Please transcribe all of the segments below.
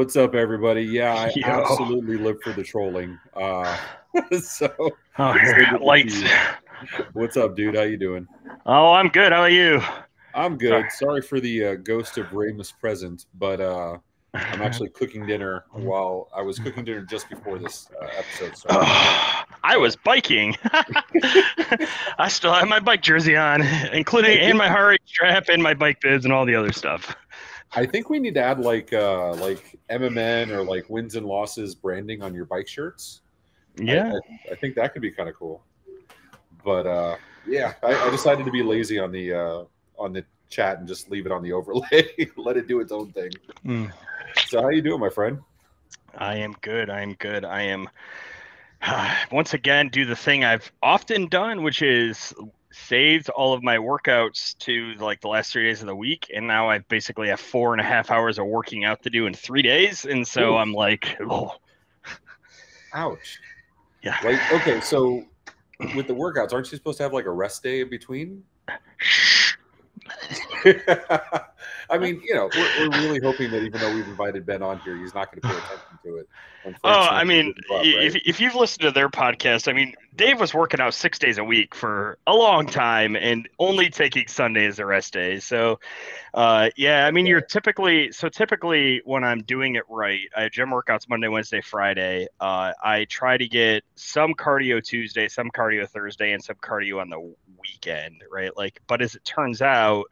What's up, everybody? Yeah, I Yo. absolutely live for the trolling. Uh, so, Oh, here, good to see lights. what's up, dude? How you doing? Oh, I'm good. How are you? I'm good. Sorry for the uh, ghost of Ramus present, but uh, I'm actually cooking dinner while I was cooking dinner just before this uh, episode started. I was biking. I still have my bike jersey on, including and my heart rate strap and my bike bibs and all the other stuff. I think we need to add like uh, like MMN or like wins and losses branding on your bike shirts. I- Yeah. I, I think that could be kind of cool. But uh, yeah, I, I decided to be lazy on the uh, on the chat and just leave it on the overlay, let it do its own thing. Mm. So how you doing, my friend? I am good. I am good. I am once again do the thing I've often done, which is saved all of my workouts to like the last three days of the week, and now I basically have four and a half hours of working out to do in three days, and so Ooh. I'm like, oh Ouch. yeah. Like okay, so with the workouts, aren't you supposed to have like a rest day in between? I mean, you know, we're, we're really hoping that even though we've invited Ben on here, he's not going to pay attention to it. Oh, I mean, up, if, right? if you've listened to their podcast, I mean, Dave was working out six days a week for a long time and only taking Sunday as a rest day. So, uh, yeah, I mean, you're typically, so typically when I'm doing it right, I have gym workouts Monday, Wednesday, Friday. Uh, I try to get some cardio Tuesday, some cardio Thursday, and some cardio on the weekend, right? Like, but as it turns out,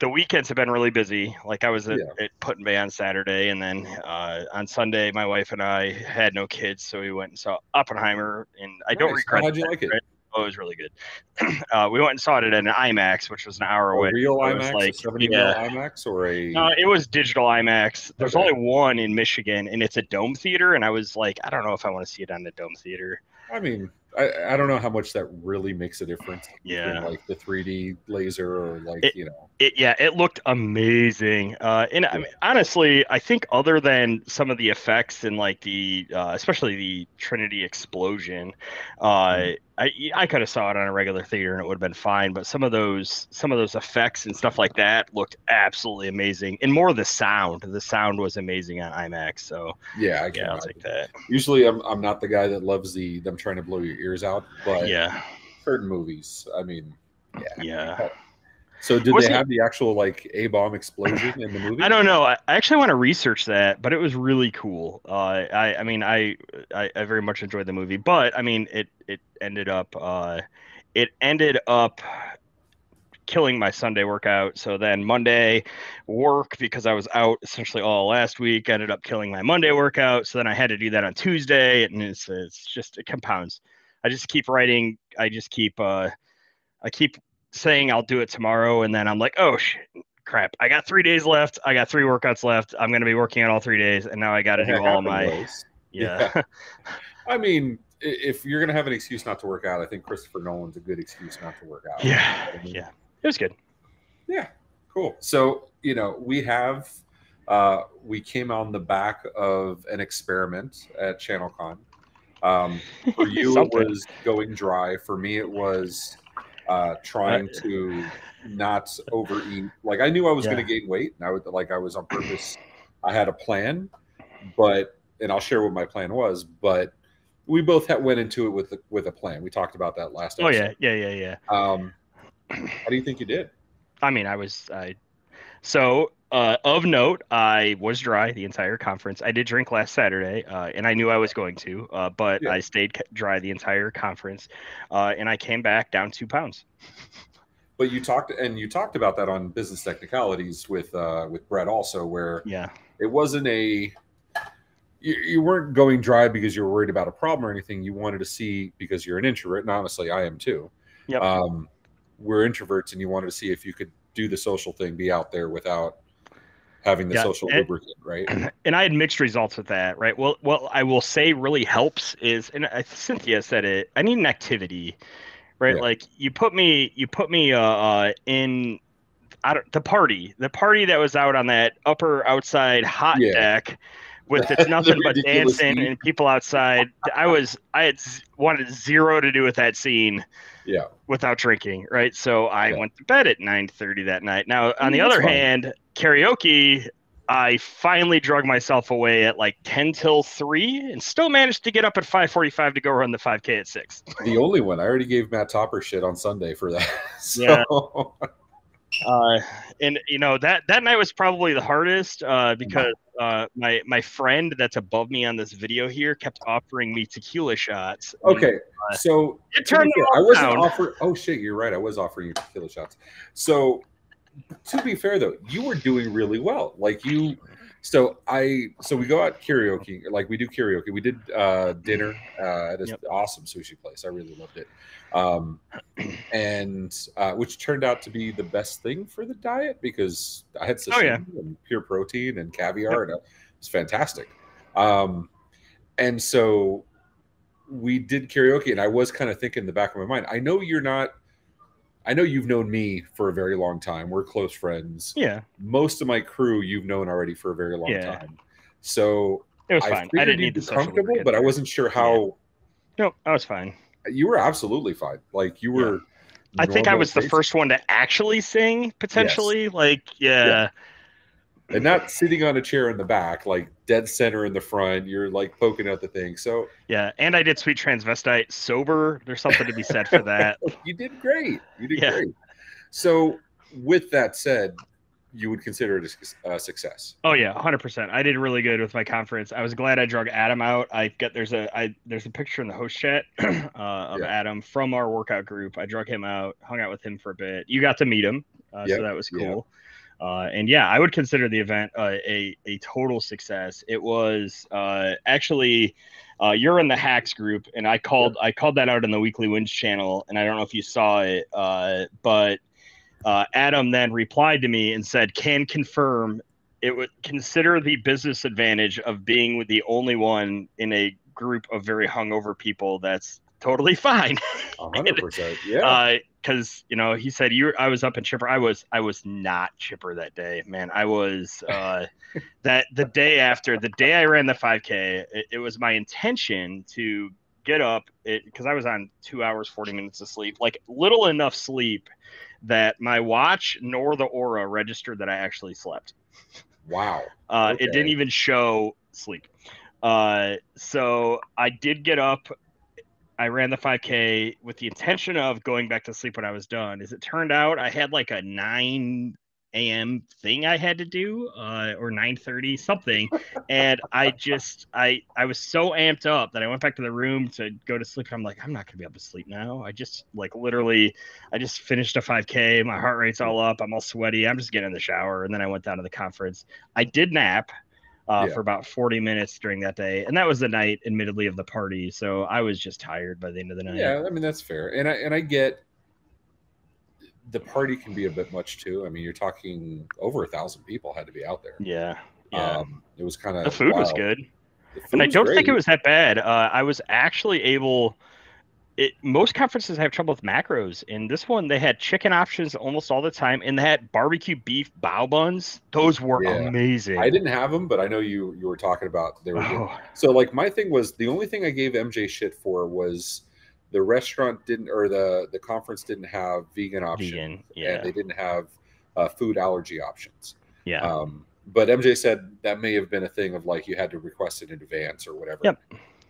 the weekends have been really busy. Like I was at, Yeah. at Put-in-Bay on Saturday, and then uh, on Sunday, my wife and I had no kids, so we went and saw Oppenheimer. And I don't Nice. regret. How'd you that, like it? right? Oh, it was really good. uh, we went and saw it at an IMAX, which was an hour A away. real so it was IMAX, like- a 70 yeah. IMAX, or a No, it was digital IMAX. There's Okay. only one in Michigan, and it's a dome theater. And I was like, I don't know if I want to see it on the dome theater. I mean, I, I don't know how much that really makes a difference. Yeah. like the 3D laser or like It- you know. It, yeah, it looked amazing. Uh, and I mean, honestly, I think other than some of the effects and like the, uh, especially the Trinity explosion, uh, I I could have saw it on a regular theater and it would have been fine. But some of those some of those effects and stuff like that looked absolutely amazing. And more of the sound. The sound was amazing on IMAX. So Yeah, I can. yeah, I'll take that. Usually, I'm I'm not the guy that loves the them trying to blow your ears out, but Yeah, certain movies, I mean, yeah. yeah. So did they it- have the actual like a bomb explosion in the movie? I don't know. I I actually want to research that, but it was really cool. Uh, I, I mean, I, I, I very much enjoyed the movie, but I mean, it, it ended up, uh, it ended up killing my Sunday workout. So then Monday work because I was out essentially all last week ended up killing my Monday workout. So then I had to do that on Tuesday, and it's it's just it compounds. I just keep writing. I just keep uh, I keep saying I'll do it tomorrow, and then I'm like, oh shit, crap! I got three days left. I got three workouts left. I'm gonna be working on all three days, and now I got to do all my ways. yeah. I mean, if you're gonna have an excuse not to work out, I think Christopher Nolan's a good excuse not to work out. Yeah, I mean, yeah. It was good. Yeah, cool. So you know, we have uh, we came on the back of an experiment at ChannelCon. Um, for you, it was going dry. For me, it was uh, trying to not overeat. Like I knew I was Yeah. going to gain weight, and I would like I was on purpose. I had a plan, but and I'll share what my plan was. But we both had, went into it with a, with a plan. We talked about that last. Oh yeah, yeah, yeah, yeah. Um, how do you think you did? I mean, I was I. So uh, of note, I was dry the entire conference. I did drink last Saturday, uh, and I knew I was going to, uh, but Yeah. I stayed dry the entire conference, uh, and I came back down two pounds. But you talked and you talked about that on business technicalities with uh, with Brett also, where Yeah, it wasn't a you, you weren't going dry because you were worried about a problem or anything. You wanted to see because you're an introvert, and honestly, I am too. Yep. Um, we're introverts, and you wanted to see if you could do the social thing, be out there without having the Yeah, social and- lubricant, right? and I had mixed results with that. Right. Well, what I will say really helps is, and Cynthia said it. I need an activity, right? Yeah. Like you put me, you put me uh, uh, in. I don't, the party, the party that was out on that upper outside hot Yeah. deck with it's nothing but dancing heat. and people outside. I was, I had wanted zero to do with that scene Yeah. without drinking, right? So I Yeah. went to bed at 9:30 that night. Now, on Mm, the other hand, karaoke, I finally drug myself away at like 10 till 3 and still managed to get up at 5:45 to go run the 5K at 6. The only one. I already gave Matt Topper shit on Sunday for that. So, Yeah. Uh, and you know that that night was probably the hardest uh, because uh, my my friend that's above me on this video here kept offering me tequila shots. And okay. So it turned me I wasn't offered. Oh shit, you're right. I was offering you tequila shots. So to be fair though, you were doing really well. Like you. So I. So we go out karaoke. Like we do karaoke. We did uh, dinner uh, at this Yep. awesome sushi place. I really loved it. Um, and uh, which turned out to be the best thing for the diet because I had sashimi Oh, yeah. and pure protein and caviar, and it was fantastic. Um, and so we did karaoke, and I was kind of thinking in the back of my mind, I know you're not. I know you've known me for a very long time. We're close friends. Yeah, Most of my crew you've known already for a very long Yeah. time. So it was I fine. I didn't need be the comfortable, but I wasn't sure how No, I was fine. you were absolutely fine. Like you Yeah. were. I think I was the first one to actually sing potentially. Like, yeah, and not sitting on a chair in the back, like dead center in the front. You're like poking out the thing. So yeah, And I did sweet transvestite sober. There's something to be said for that. you did great. You did Yeah. great. So with that said, you would consider it a a success. Oh yeah, hundred percent. I did really good with my conference. I was glad I drug Adam out. I got there's a I there's a picture in the host chat uh, of Yeah. Adam from our workout group. I drug him out, hung out with him for a bit. You got to meet him, uh, Yep, so that was yeah. Uh, and yeah, I would consider the event uh, a a total success. It was uh, actually. Uh, you're in the hacks group, and I called I called that out in the weekly wins channel, and I don't know if you saw it, uh, but uh, Adam then replied to me and said, "Can confirm it would consider the business advantage of being with the only one in a group of very hungover people. That's totally fine." Hundred percent. Yeah. because you know he said you I was up in chipper. I was I was not chipper that day, man. I was uh, that the day after the day I ran the 5K. It, it was my intention to get up because I was on two hours 40 minutes of sleep, like little enough sleep that my watch nor the Oura registered that I actually slept. wow. Uh, It didn't even show sleep. Uh, so I did get up. I ran the 5K with the intention of going back to sleep when I was done. As it turned out, I had like a 9 a.m. thing I had to do, uh, or 9:30 something, and I just I I was so amped up that I went back to the room to go to sleep. I'm like, I'm not gonna be able to sleep now. I just like literally, I just finished a 5K. My heart rate's all up. I'm all sweaty. I'm just getting in the shower, and then I went down to the conference. I did nap uh, Yeah. for about 40 minutes during that day, and that was the night, admittedly, of the party. So I was just tired by the end of the night. Yeah, I mean that's fair, and I and I get the party can be a bit much too. I mean, you're talking over a thousand people had to be out there. yeah, yeah. Um, it was kind of the food was good. Food and I don't think it was that bad. Uh, I was actually able. It, most conferences have trouble with macros. In this one, they had chicken options almost all the time, and they had barbecue beef bao buns. Those were Yeah. amazing. I didn't have them, but I know you you were talking about they were. Oh, So like my thing was the only thing I gave MJ shit for was the restaurant didn't or the the conference didn't have vegan options vegan. Yeah. and they didn't have uh, food allergy options. yeah. Um, but MJ said that may have been a thing of like you had to request it in advance or whatever. Yep.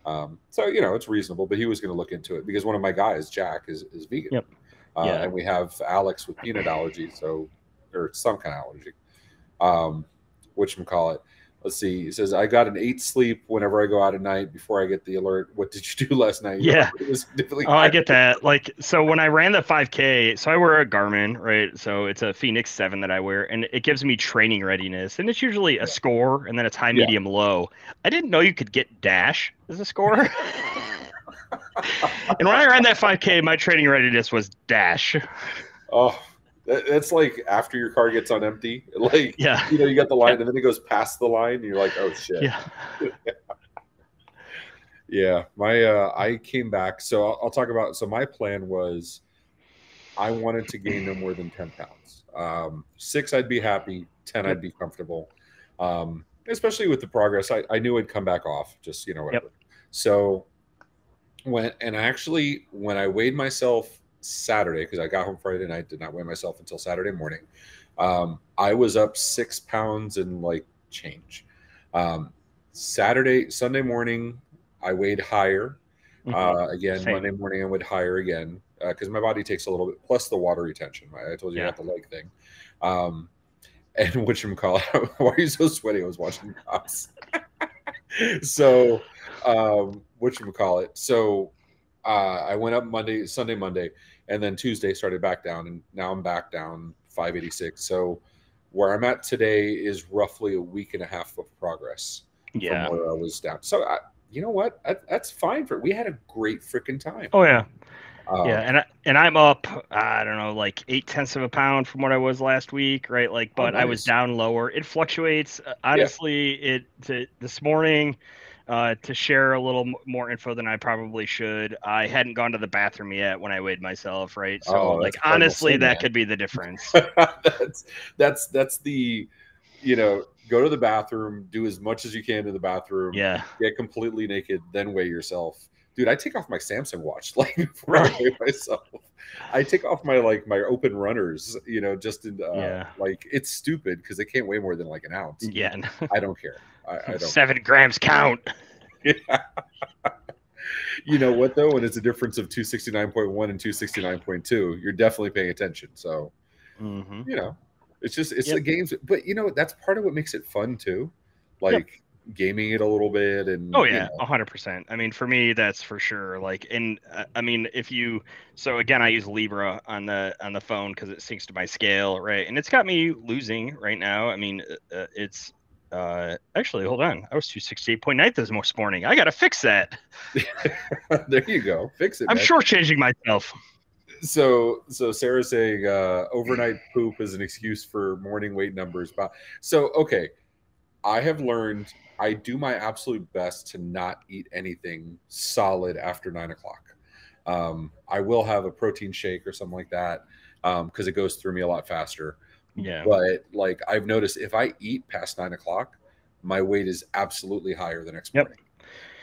Um, so you know it's reasonable, but he was going to look into it because one of my guys, Jack, is is vegan. Yep. Uh, Yeah. And we have Alex with peanut allergy, so or some kind of allergy. Um, which call it. Let's see. He says I got an eight sleep whenever I go out at night before I get the alert. What did you do last night? Yeah. It was definitely Oh, I get that. Like, so when I ran the 5K, so I wear a Garmin, right? So it's a Fenix 7 that I wear, and it gives me training readiness. And it's usually a score, and then it's high, Yeah. medium, low. I didn't know you could get dash as a score. and when I ran that 5K, my training readiness was dash. Oh, that's like after your car gets on empty, like Yeah. you know, you got the line, and then it goes past the line, and you're like, oh shit. Yeah. Yeah, my uh, I came back. So I'll, I'll talk about. So my plan was, I wanted to gain no more than ten pounds. Um, six, I'd be happy. Ten, I'd be comfortable. Um, especially with the progress, I, I knew I'd come back off. Just you know whatever. So when and actually when I weighed myself Saturday because I got home Friday night, did not weigh myself until Saturday morning. Um, I was up six pounds in like change. Um, Saturday, Sunday morning, I weighed higher. Mhm. Uh, again, Same. Monday morning I went higher again because my body takes a little bit plus the water retention. Right? I told you Yeah. about the leg thing. Um, and which call why are you so sweaty? I was watching cops. so um which call it so uh i went up monday sunday monday and then tuesday started back down and now i'm back down 586 so where i'm at today is roughly a week and a half of progress yeah. from where i was down so I, you know what that, that's fine for we had a great freaking time Oh yeah. Um, yeah, and I, and I'm up. I don't know, like eight tenths of a pound from what I was last week, right? Like, Oh, but I was down lower. It fluctuates. Uh, Honestly, it to, this morning. Uh, to share a little m- more info than I probably should, I hadn't gone to the bathroom yet when I weighed myself, right? So, Oh, like, honestly, that could be the difference. that's that's that's the you know go to the bathroom do as much as you can to the bathroom yeah, get completely naked, then weigh yourself. Dude, I take off my Samsung watch like before I weigh myself. I take off my like my open runners, you know, just in uh, Yeah. like it's stupid because they can't weigh more than like an ounce. yeah. I don't care. I, I don't. Seven grams count. Yeah. you know what though? When it's a difference of two sixty nine point one and two sixty nine point two, you're definitely paying attention. So hmm you know, it's just it's Yep. the games, but you know that's part of what makes it fun too, like gaming it a little bit and Oh you yeah, know, a hundred percent. I mean, for me, that's for sure. Like, and uh, I mean, if you, so again, I use Libra on the on the phone because it syncs to my scale, right? And it's got me losing right now. I mean, uh, uh, it's uh actually, hold on, I was two sixty eight point nine this most morning. I gotta fix that. there you go, fix it. I'm man. shortchanging myself. so so sarah's saying uh overnight poop is an excuse for morning weight numbers but so okay i have learned i do my absolute best to not eat anything solid after nine o'clock um i will have a protein shake or something like that um because it goes through me a lot faster Yeah. but like i've noticed if i eat past nine o'clock my weight is absolutely higher the next Yep. morning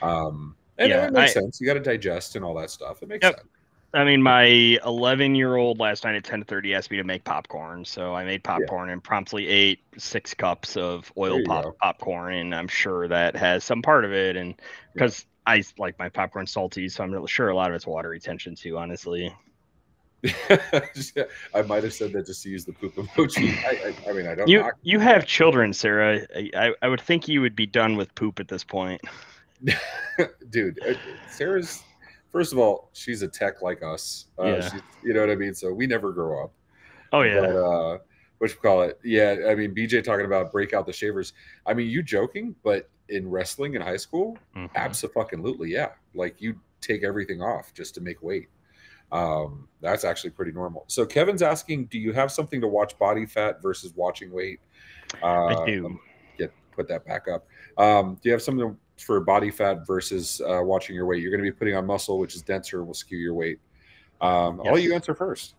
um and Yeah, it makes I- sense you got to digest and all that stuff it makes Yep. sense I mean, my 11 year old last night at 10:30 asked me to make popcorn, so I made popcorn and promptly ate six cups of oil pop popcorn, and I'm sure that has some part of it, and because I like my popcorn salty, so I'm really sure a lot of it's water retention too. Honestly, I might have said that just to use the poop emoji. I, I, I mean, I don't. you knock- you have children, Sarah. I, I I would think you would be done with poop at this point. dude. uh, Sarah's first of all, she's a tech like us. Uh, Yeah. you know what I mean. So we never grow up. Oh yeah, But, uh, what you call it? Yeah. I mean, BJ talking about break out the shavers. I mean, you joking, but in wrestling in high school, Mhm. absolutely, yeah. Like you take everything off just to make weight. Um, that's actually pretty normal. So Kevin's asking, do you have something to watch body fat versus watching weight? Uh, I do. Get put that back up. Um, do you have something for body fat versus uh, watching your weight? You're going to be putting on muscle, which is denser, will skew your weight. Um, I'll let you answer first.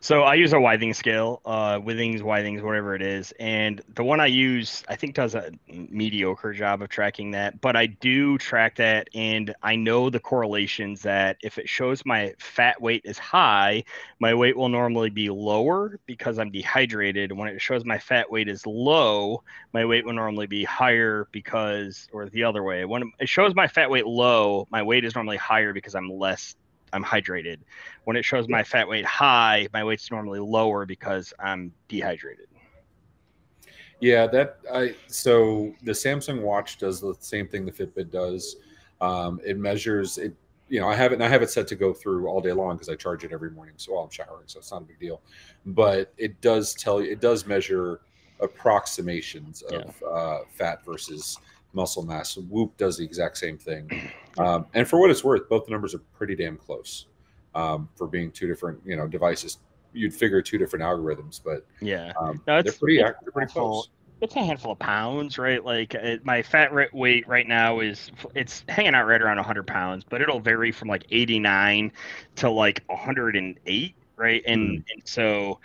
So I use a Withings scale, uh, Withings, Withings, whatever it is, and the one I use, I think, does a mediocre job of tracking that. But I do track that, and I know the correlations that if it shows my fat weight is high, my weight will normally be lower because I'm dehydrated. When it shows my fat weight is low, my weight will normally be higher because, or the other way. When it shows my fat weight low, my weight is normally higher because I'm less, I'm hydrated when it shows my fat weight high, my weight's normally lower because I'm dehydrated. Yeah, that I so the Samsung Watch does the same thing the Fitbit does. Um, it measures it. You know, I have it. And I have it set to go through all day long because I charge it every morning. So while I'm showering, so it's not a big deal. But it does tell you. It does measure approximations of uh, fat versus muscle mass. Whoop does the exact same thing. Um, and for what it's worth, both the numbers are pretty damn close um, for being two different you know devices. You'd figure two different algorithms, but Yeah, um, No, they're it's- pretty they're pretty close. it's a handful of pounds, right? Like it, my fat weight right now is it's hanging out right around 100 pounds, but it'll vary from like 89 to like 108, right? And, and so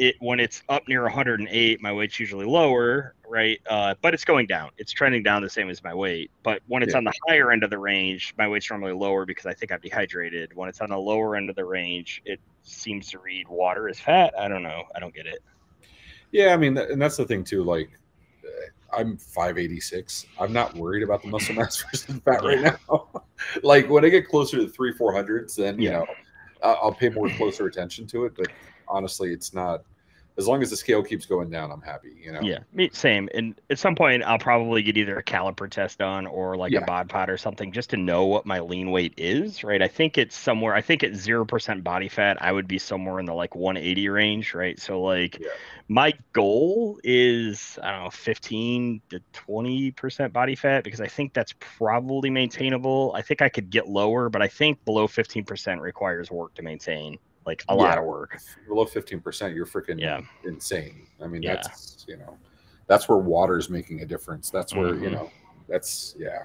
it when it's up near 108, my weight's usually lower, right? Uh, but it's going down. It's trending down the same as my weight. But when it's Yeah. on the higher end of the range, my weight's normally lower because I think I'm dehydrated. When it's on the lower end of the range, it seems to read water as fat. I don't know. I don't get it. Yeah, I mean, and that's the thing too. Like, uh, I'm 586. I'm not worried about the muscle mass versus fat right now. like when I get closer to three, four hundreds, then you Yeah. know I'll pay more closer attention to it. But honestly, it's not. As long as the scale keeps going down, I'm happy. You know. Yeah, me same. And at some point, I'll probably get either a caliper test done or like Yeah. a bod pod or something just to know what my lean weight is. Right. I think it's somewhere. I think at zero percent body fat, I would be somewhere in the like 180 range. Right. So like, Yeah. my goal is I don't know 15 to 20 percent body fat because I think that's probably maintainable. I think I could get lower, but I think below 15 percent requires work to maintain. Like a lot of work. Below 15 percent, you're freaking Yeah. insane. I mean, Yeah. that's you know, that's where water's making a difference. That's where you Mhm. know, that's yeah.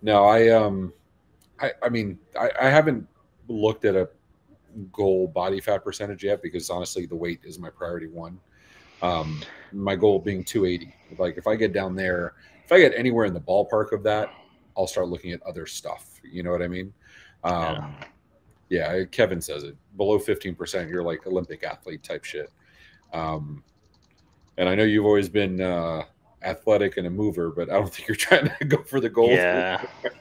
No, I um, I I mean, I, I haven't looked at a goal body fat percentage yet because honestly, the weight is my priority one. Um, my goal being 280. Like if I get down there, if I get anywhere in the ballpark of that, I'll start looking at other stuff. You know what I mean? Um, yeah, Kevin says it. Below 15%, you're like Olympic athlete type shit. Um, and I know you've always been uh, athletic and a mover, but I don't think you're trying to go for the gold. Yeah.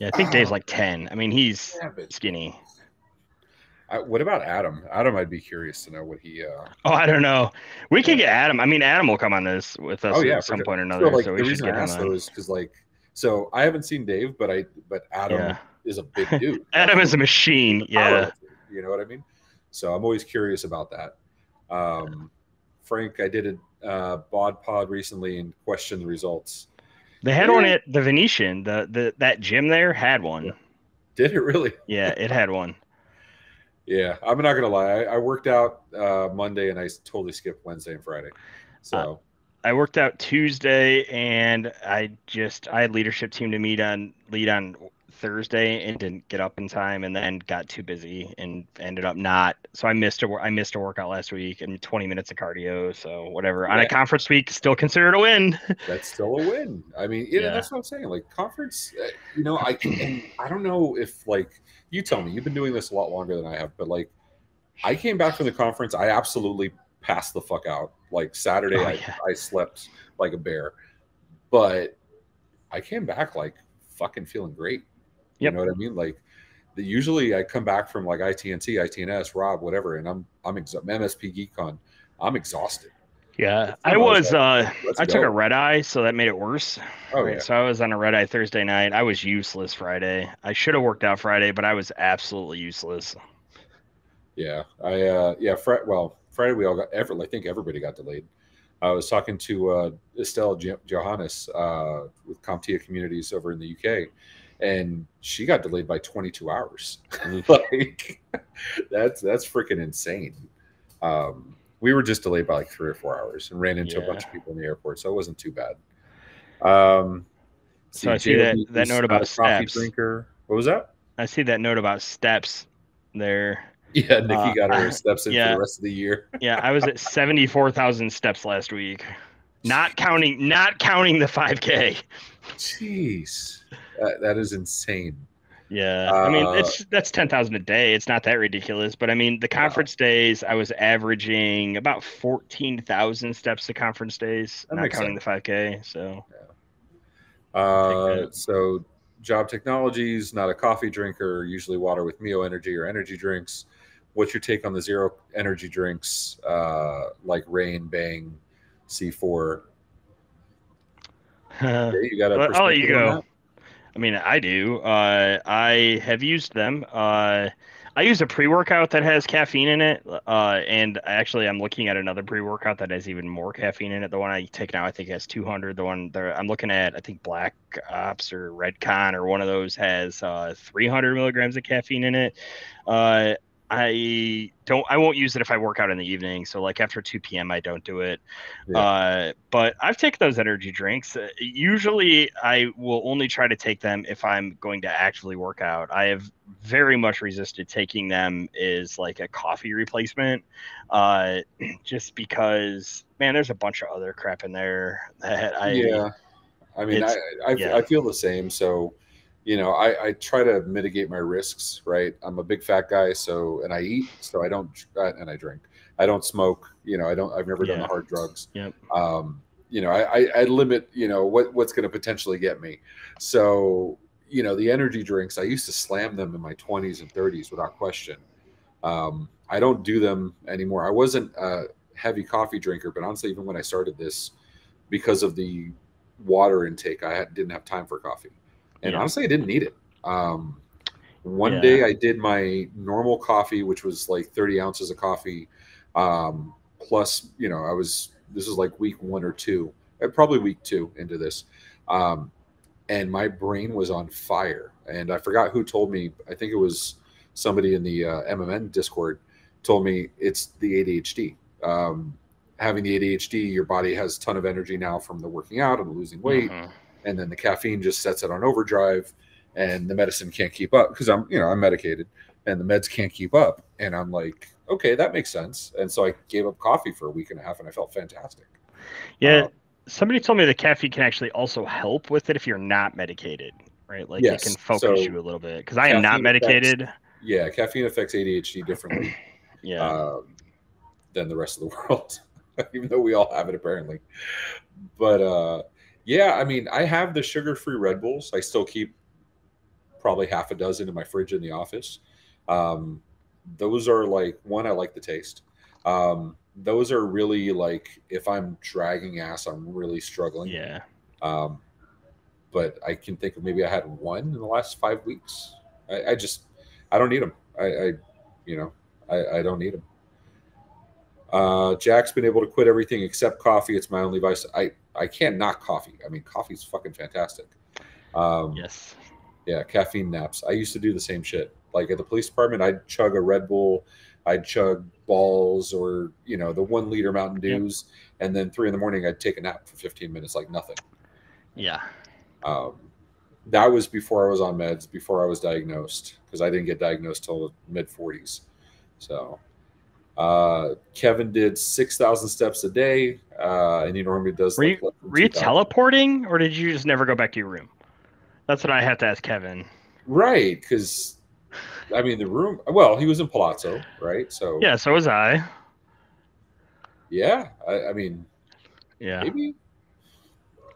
yeah, I think Dave's like 10. I mean, he's Yeah, but skinny. I, what about Adam? Adam, I'd be curious to know what he. Uh, Oh, I don't know. We can get Adam. I mean, Adam will come on this with us Oh, yeah, at some sure. point or so, another. like So, the should reason get I asked on. though is because like, so I haven't seen Dave, but I but Adam Yeah. Is a big dude. Adam is a machine. Yeah. You know what I mean? So I'm always curious about that. Um, Frank, I did a uh, bod pod recently and questioned the results. They had Yeah. one at the Venetian. The the that gym there had one. Yeah. Did it really? Yeah, it had one. Yeah, I'm not gonna lie. I, I worked out uh, Monday and I totally skipped Wednesday and Friday. So I worked out Tuesday and I just I had leadership team to meet on lead on Thursday and didn't get up in time and then got too busy and ended up not so I missed a I missed a workout last week and 20 minutes of cardio so whatever on a conference week still considered a win that's still a win. I mean, yeah, Yeah. that's what I'm saying. Like conference, uh, you know, I can. I don't know if like you tell me. You've been doing this a lot longer than I have, but like I came back from the conference. I absolutely passed the fuck out. Like Saturday, Oh, I. I slept like a bear, but I came back like fucking feeling great. You Yep. know what I mean? Like the, usually I come back from like ITNC, ITNS, Rob, whatever, and I'm I'm exa- MSP GeekCon. I'm exhausted. yeah I was uh I took go. a red eye so that made it worse Oh Right, yeah. So I was on a red eye Thursday night. I was useless Friday. I should have worked out Friday, but I was absolutely useless. Yeah, I uh yeah, Fri- well, Friday we all got every I think everybody got delayed. I was talking to uh Estelle Jo- Johannes uh with CompTIA communities over in the UK and she got delayed by 22 hours. like that's that's freaking insane. Um we were just delayed by like 3 or 4 hours and ran into a bunch of people in the airport, so it wasn't too bad. Um So I see that- that note about coffee steps. drinker. What was that? I see that note about steps there. Yeah, Nikki Uh, got her steps in for the rest of the year. Yeah, I was at 74,000 steps last week. Not counting not counting the 5k. Jeez, that, that is insane. Yeah. I mean, Uh, it's that's 10,000 a day. It's not that ridiculous, but I mean, the conference days I was averaging about 14,000 steps to conference days, That not counting the 5k, so Uh, so, Job Technologies, not a coffee drinker, usually water with Mio Energy or energy drinks. What's your take on the zero energy drinks uh, like Reign, Bang, C4? Uh, Okay, you got a I'll let you go. I mean, I do. Uh, I have used them. Uh, I use a pre-workout that has caffeine in it, uh, and actually, I'm looking at another pre-workout that has even more caffeine in it. The one I take now, I think, has 200. The one I'm looking at, I think Black Ops or Redcon or one of those has uh, 300 milligrams of caffeine in it. Uh, I don't. I won't use it if I work out in the evening. So, like after 2 p.m., I don't do it. Yeah. Uh, but I've taken those energy drinks. Uh, usually, I will only try to take them if I'm going to actually work out. I have very much resisted taking them as like a coffee replacement, uh, just because man, there's a bunch of other crap in there that I yeah, I mean, I I, yeah. I feel the same. So, you know, I, I try to mitigate my risks. Right, I'm a big fat guy, so and I eat, so I don't uh, and I drink. I don't smoke. You know, I don't. I've never done the hard drugs. Yep. Um, you know, I, I, I limit, you know, what what's going to potentially get me. So, you know, the energy drinks, I used to slam them in my 20s and 30s without question. Um, I don't do them anymore. I wasn't a heavy coffee drinker, but honestly, even when I started this, because of the water intake, I had, didn't have time for coffee, and Yeah. honestly, I didn't need it. Um, one Yeah. day I did my normal coffee, which was like 30 ounces of coffee, um, plus, you know, I was this is like week one or two, uh, probably week two into this, um, and my brain was on fire. And I forgot who told me. I think it was somebody in the uh, MMN Discord told me it's the ADHD. Um, having the ADHD, your body has a ton of energy now from the working out and losing weight Mhm. And then the caffeine just sets it on overdrive and the medicine can't keep up because i'm you know i'm medicated and the meds can't keep up and i'm like okay that makes sense and so i gave up coffee for a week and a half and i felt fantastic Yeah, Uh, somebody told me the caffeine can actually also help with it if you're not medicated, right? Like Yes, it can focus so you a little bit. Because I am not caffeine affects- medicated. yeah caffeine affects adhd differently Yeah. um, than the rest of the world even though we all have it apparently but uh yeah i mean i have the sugar free red bulls. I still keep probably half a dozen in my fridge in the office. Um those are like one i like the taste. Um those are really like if i'm dragging ass i'm really struggling. Yeah. um but i can think of maybe i had one in the last five weeks. I, I just i don't need them I, I you know I, I don't need them uh jack's been able to quit everything except coffee. It's my only vice. I i can't knock coffee i mean coffee's fucking fantastic um Yes. yeah caffeine naps i used to do the same shit like at the police department i'd chug a red bull i'd chug balls or you know the one liter mountain Yep. dews and then three in the morning i'd take a nap for 15 minutes like nothing Yeah. um, that was before I was on meds, before I was diagnosed, because I didn't get diagnosed till mid 40s. So, uh, Kevin did 6,000 steps a day, uh, and he normally does. Were you, like were you teleporting or did you just never go back to your room? That's what I have to ask Kevin. Right, because I mean, the room, well, he was in Palazzo, right? So, Yeah, so was I. yeah, I, I mean, Yeah. maybe.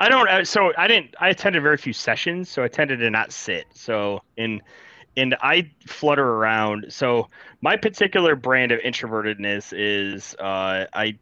I don't. uh, So I didn't. I attended very few sessions, so I tended to not sit. So in, and I flutter around. So my particular brand of introvertedness is uh, I,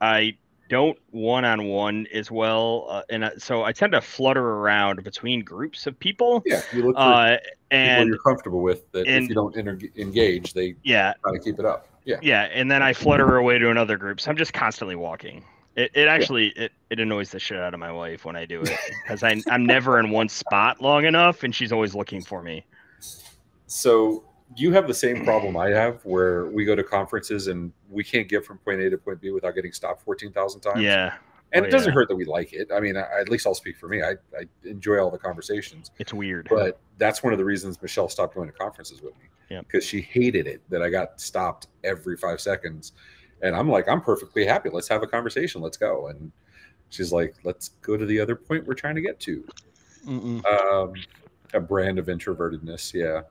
I don't one on one as well, uh, and I- so I tend to flutter around between groups of people. Yeah, you look Uh, people and you're comfortable with that and- if you don't inter- engage, they yeah, try to keep it up. Yeah. yeah, and then I flutter away to another group. So I'm just constantly walking. It, it actually it, it annoys the shit out of my wife when I do it because I I'm never in one spot long enough, and she's always looking for me. So you have the same problem I have where we go to conferences and we can't get from point A to point B without getting stopped 14,000 times. Yeah, And Oh, it doesn't yeah. hurt that we like it. I mean, I, at least I'll speak for me. I, I enjoy all the conversations, it's weird. but that's one of the reasons Michelle stopped going to conferences with me Yeah. because she hated it that I got stopped every five seconds. And I'm like, I'm perfectly happy. Let's have a conversation. Let's go. And she's like, let's go to the other point we're trying to get to. Um, a brand of introvertedness, yeah.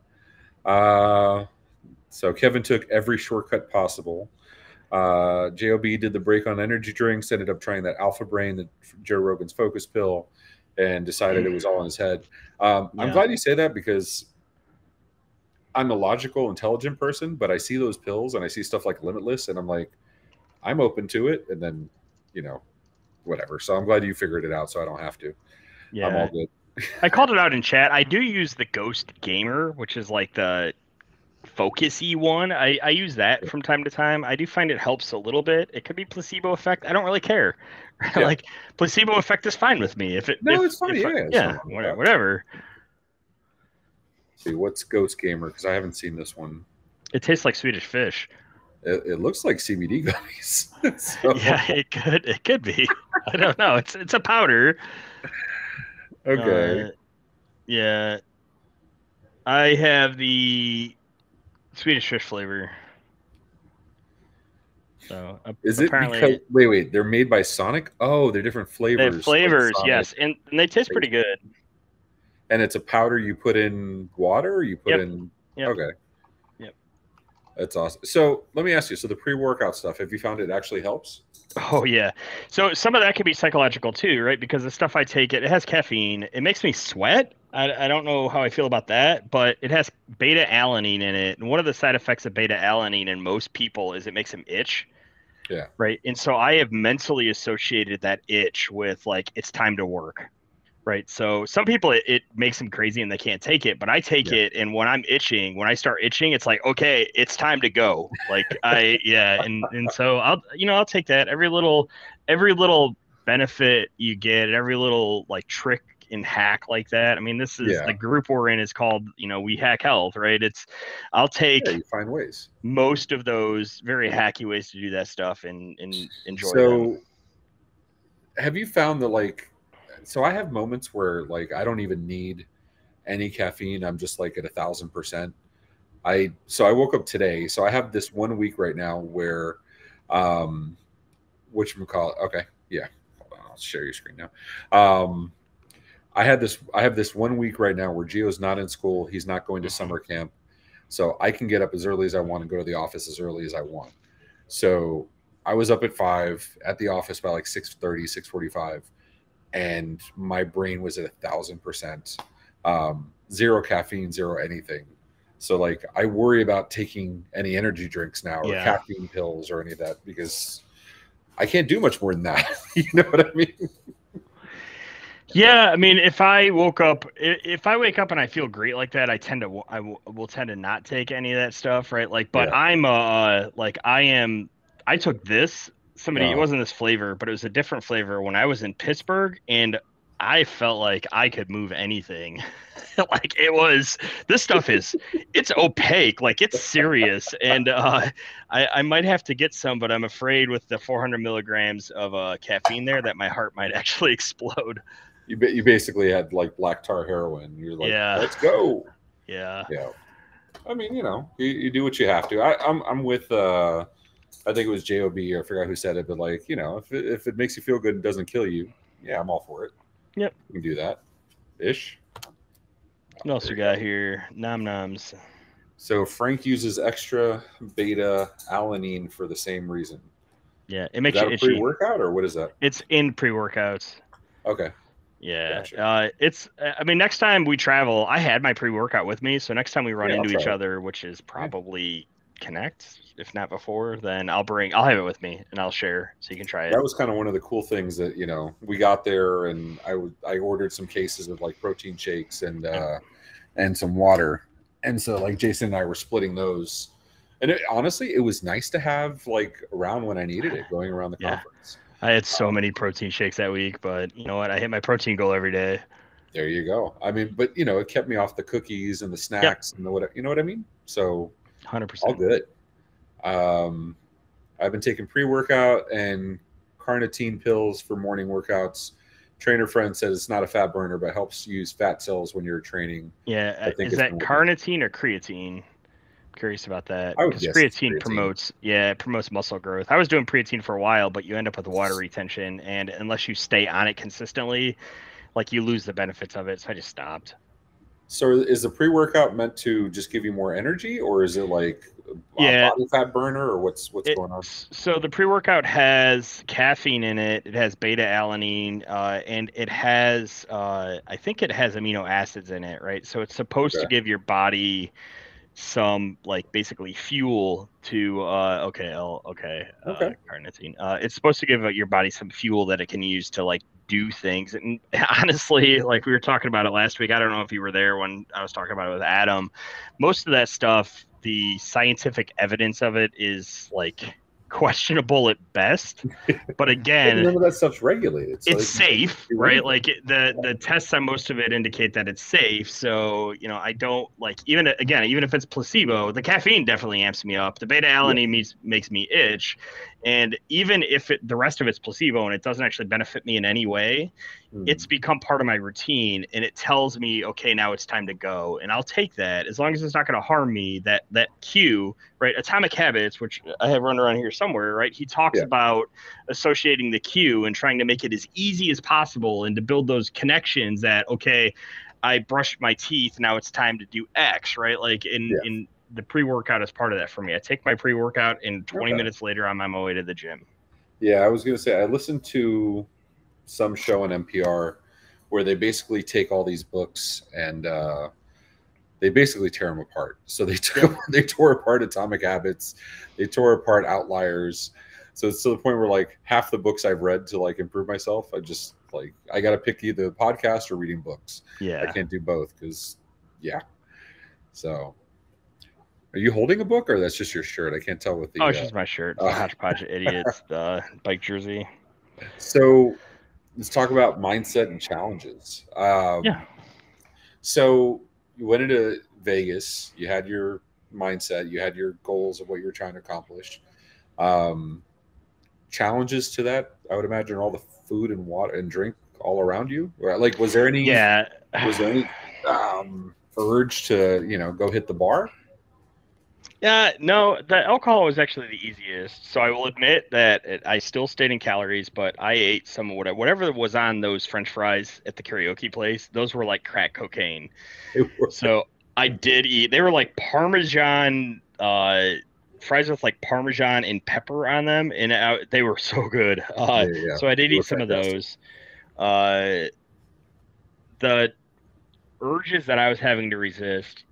Uh, so Kevin took every shortcut possible. Uh, Job did the break on energy drinks. Ended up trying that Alpha Brain, the Joe Rogan's Focus pill, and decided it was all in his head. Um, I'm glad you say that because I'm a logical, intelligent person, but I see those pills and I see stuff like Limitless, and I'm like, I'm open to it, and then you know, whatever. So I'm glad you figured it out, so I don't have to. Yeah. I'm all Yeah, good. I called it out in chat. I do use the Ghost Gamer, which is like the focusy one. I, I use that from time to time. I do find it helps a little bit. It could be placebo effect. I don't really care. Yeah. like placebo effect is fine with me. If it No, if- it's fine, if I- yeah, it's yeah, nothing whatever. whatever. see what's Ghost Gamer because I haven't seen this one. It tastes like Swedish fish. It, it looks like CBD gummies. So, Yeah, it could. It could be. I don't know. It's it's a powder. Okay. Uh, yeah. I have the Swedish fish flavor. So Is it apparently because wait, wait, they're made by Sonic? Oh, they're different they flavors. like flavors, Sonic. yes, and, and they taste pretty good. And it's a powder you put in water or you put Yep. in Yep. Okay. That's awesome. So let me ask you. So the pre-workout stuff, have you found it actually helps? Oh yeah. So some of that can be psychological too, right? Because the stuff I take, it, it has caffeine. It makes me sweat. I, I don't know how I feel about that, but it has beta alanine in it. And one of the side effects of beta alanine in most people is it makes them itch. Yeah. Right. And so I have mentally associated that itch with like it's time to work right so some people it, it, makes them crazy and they can't take it but i take yeah. it and when i'm itching when i start itching it's like okay it's time to go like i yeah and and so i'll you know i'll take that every little every little benefit you get every little like trick and hack like that i mean this is yeah. the group we're in is called you know we hack health right it's i'll take yeah, you find ways most of those very hacky ways to do that stuff and and enjoy so them. have you found that like so I have moments where like I don't even need any caffeine. I'm just like at a thousand percent. I so I woke up today. So I have this one week right now where um which call it okay, yeah. Hold on, I'll share your screen now. Um I had this I have this one week right now where Gio's not in school, he's not going to mm-hmm. summer camp. So I can get up as early as I want and go to the office as early as I want. So I was up at five at the office by like 6 30, 6 45 and my brain was at a thousand percent um, zero caffeine zero anything so like i worry about taking any energy drinks now or yeah. caffeine pills or any of that because i can't do much more than that you know what i mean yeah i mean if i woke up if i wake up and i feel great like that i tend to i will, will tend to not take any of that stuff right like but yeah. i'm uh like i am i took this somebody it wasn't this flavor but it was a different flavor when i was in pittsburgh and i felt like i could move anything. Like it was this stuff is it's opaque like it's serious and uh I, I might have to get some but i'm afraid with the 400 milligrams of uh caffeine there that my heart might actually explode. You, you basically had like black tar heroin. You're like yeah. Let's go. Yeah. Yeah. I mean you know you, you do what you have to. I, i'm i'm with uh I think it was Job or I forgot who said it, but like you know, if it, if it makes you feel good and doesn't kill you, yeah, I'm all for it. Yep, we can do that. Ish. What else we got here? Nom noms. So Frank uses extra beta alanine for the same reason. Yeah, it makes is that you itchy. pre-workout or what is that? It's in pre-workouts. Okay. Yeah, gotcha. uh, it's. I mean, next time we travel, I had my pre-workout with me, so next time we run yeah, into each it. other, which is probably Connect, if not before, then I'll bring I'll have it with me and I'll share so you can try it. That was kind of one of the cool things that you know we got there and I would I ordered some cases of like protein shakes and uh and some water. And so like Jason and I were splitting those. And it, honestly, it was nice to have like around when I needed it going around the yeah. conference. I had so many protein shakes that week, but you know what? I hit my protein goal every day. There you go. I mean, but you know, it kept me off the cookies and the snacks yep. and the whatever. You know what I mean? So Hundred percent. All good. Um, I've been taking pre-workout and carnitine pills for morning workouts. Trainer friend says it's not a fat burner, but helps use fat cells when you're training. Yeah, I think is that carnitine or creatine? curious about that because creatine, creatine, promotes yeah it promotes muscle growth i was doing creatine for a while but you end up with water retention and unless you stay on it consistently like you lose the benefits of it so i just stopped so is the pre-workout meant to just give you more energy, or is it like yeah. body fat burner, or what's what's it, going on? So the pre-workout has caffeine in it. It has beta alanine, uh, and it has uh, I think it has amino acids in it, right? So it's supposed okay. to give your body some like basically fuel to uh okay I'll, okay uh, carnitine uh it's supposed to give your body some fuel that it can use to like do things. And honestly, like we were talking about it last week, I don't know if you were there when I was talking about it with Adam. Most of that stuff, the scientific evidence of it is like questionable at best. But again, none of that stuff's regulated. So it's safe, right? Like it, the the tests on most of it indicate that it's safe. So you know, I don't like even again, even if it's placebo, the caffeine definitely amps me up. The beta alanine yeah. makes makes me itch, and even if it, the rest of it's placebo and it doesn't actually benefit me in any way, mm. it's become part of my routine and it tells me, okay, now it's time to go. And I'll take that as long as it's not going to harm me. That that cue, right? Atomic Habits, which I have run around here somewhere, right? He talks yeah. about associating the cue and trying to make it as easy as possible and to build those connections that, okay, I brushed my teeth, now it's time to do X, right? Like in yeah. in the pre workout is part of that for me. I take my pre workout, and 20 Okay. minutes later, I'm on my way to the gym. Yeah, I was gonna say I listened to some show on NPR where they basically take all these books and uh, they basically tear them apart. So they took they tore apart Atomic Habits, they tore apart Outliers. So it's to the point where like half the books I've read to like improve myself, I just like I got to pick either the podcast or reading books. Yeah, I can't do both because yeah. So. Are you holding a book, or that's just your shirt? I can't tell with the. Oh, it's uh, just my shirt. Oh. The hodgepodge of idiots, the bike jersey. So let's talk about mindset and challenges. Um, Yeah. So you went into Vegas. You had your mindset. You had your goals of what you were trying to accomplish. Um, challenges to that, I would imagine, all the food and water and drink all around you. Like, was there any? Yeah. Was there any um, urge to you know go hit the bar? Yeah, no, the alcohol was actually the easiest. So I will admit that it, I still stayed in calories, but I ate some of what, whatever was on those French fries at the karaoke place. Those were like crack cocaine. So I did eat. They were like Parmesan uh, fries with like Parmesan and pepper on them, and I, they were so good. Uh, Yeah, yeah. So I did eat some of those. Uh, the urges that I was having to resist.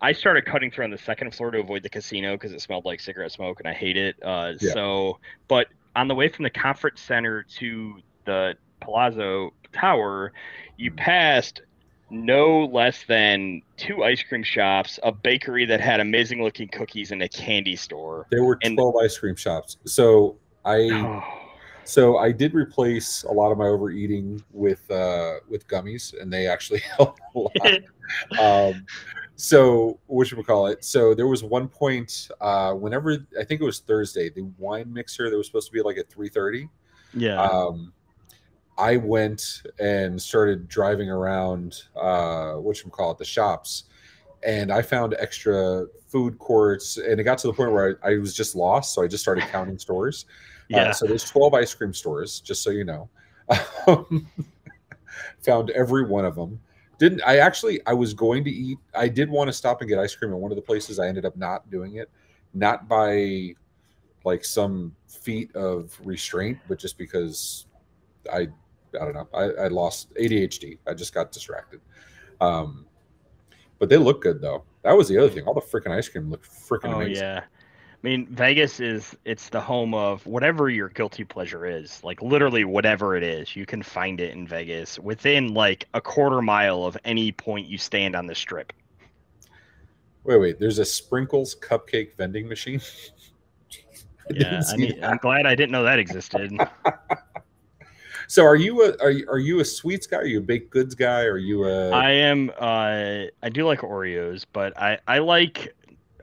I started cutting through on the second floor to avoid the casino because it smelled like cigarette smoke and I hate it. Uh, Yeah. So, but on the way from the conference center to the Palazzo Tower, you passed no less than two ice cream shops, a bakery that had amazing looking cookies, and a candy store. There were And- twelve ice cream shops. So I So I did replace a lot of my overeating with uh, with gummies, and they actually helped a lot. um, so what should we call it? So there was one point uh, whenever I think it was Thursday, the wine mixer that was supposed to be like at three thirty. yeah. Um, I went and started driving around uh, what should we call it the shops, and I found extra food courts, and it got to the point where I, I was just lost, so I just started counting stores. Uh, yeah. so there's 12 ice cream stores, just so you know. Um, found every one of them. Didn't I actually? I was going to eat. I did want to stop and get ice cream at one of the places. I ended up not doing it, not by like some feat of restraint, but just because I, I don't know. I, I lost ADHD. I just got distracted. Um, but they look good though. That was the other thing. All the freaking ice cream looked freaking Oh amazing. yeah. I mean, Vegas is it's the home of whatever your guilty pleasure is. Like literally whatever it is, you can find it in Vegas within like a quarter mile of any point you stand on the strip. Wait, wait. There's a sprinkles cupcake vending machine. Yeah, I mean. I'm glad I didn't know that existed. So, are you a are you, are you a sweets guy? Are you a baked goods guy? Are you a I am uh I do like Oreos, but I I like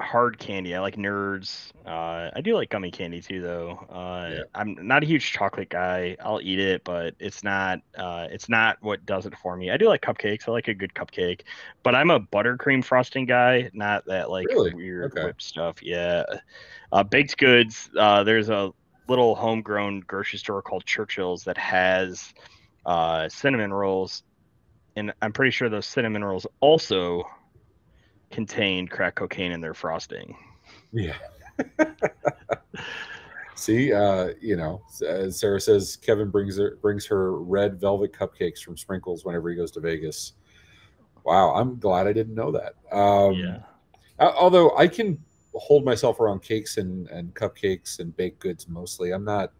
hard candy. I like nerds. Uh I do like gummy candy too though. Uh Yeah. I'm not a huge chocolate guy. I'll eat it, but it's not uh it's not what does it for me. I do like cupcakes. I like a good cupcake, but I'm a buttercream frosting guy, not that like Really? weird Okay. whipped stuff. Yeah. Uh baked goods, uh there's a little homegrown grocery store called Churchill's that has uh cinnamon rolls and I'm pretty sure those cinnamon rolls also contained crack cocaine in their frosting. yeah? See, uh, you know, as Sarah says Kevin brings her brings her red velvet cupcakes from Sprinkles whenever he goes to Vegas. Wow, I'm glad I didn't know that. Um, yeah. Uh, although I can hold myself around cakes and, and cupcakes and baked goods mostly. I'm not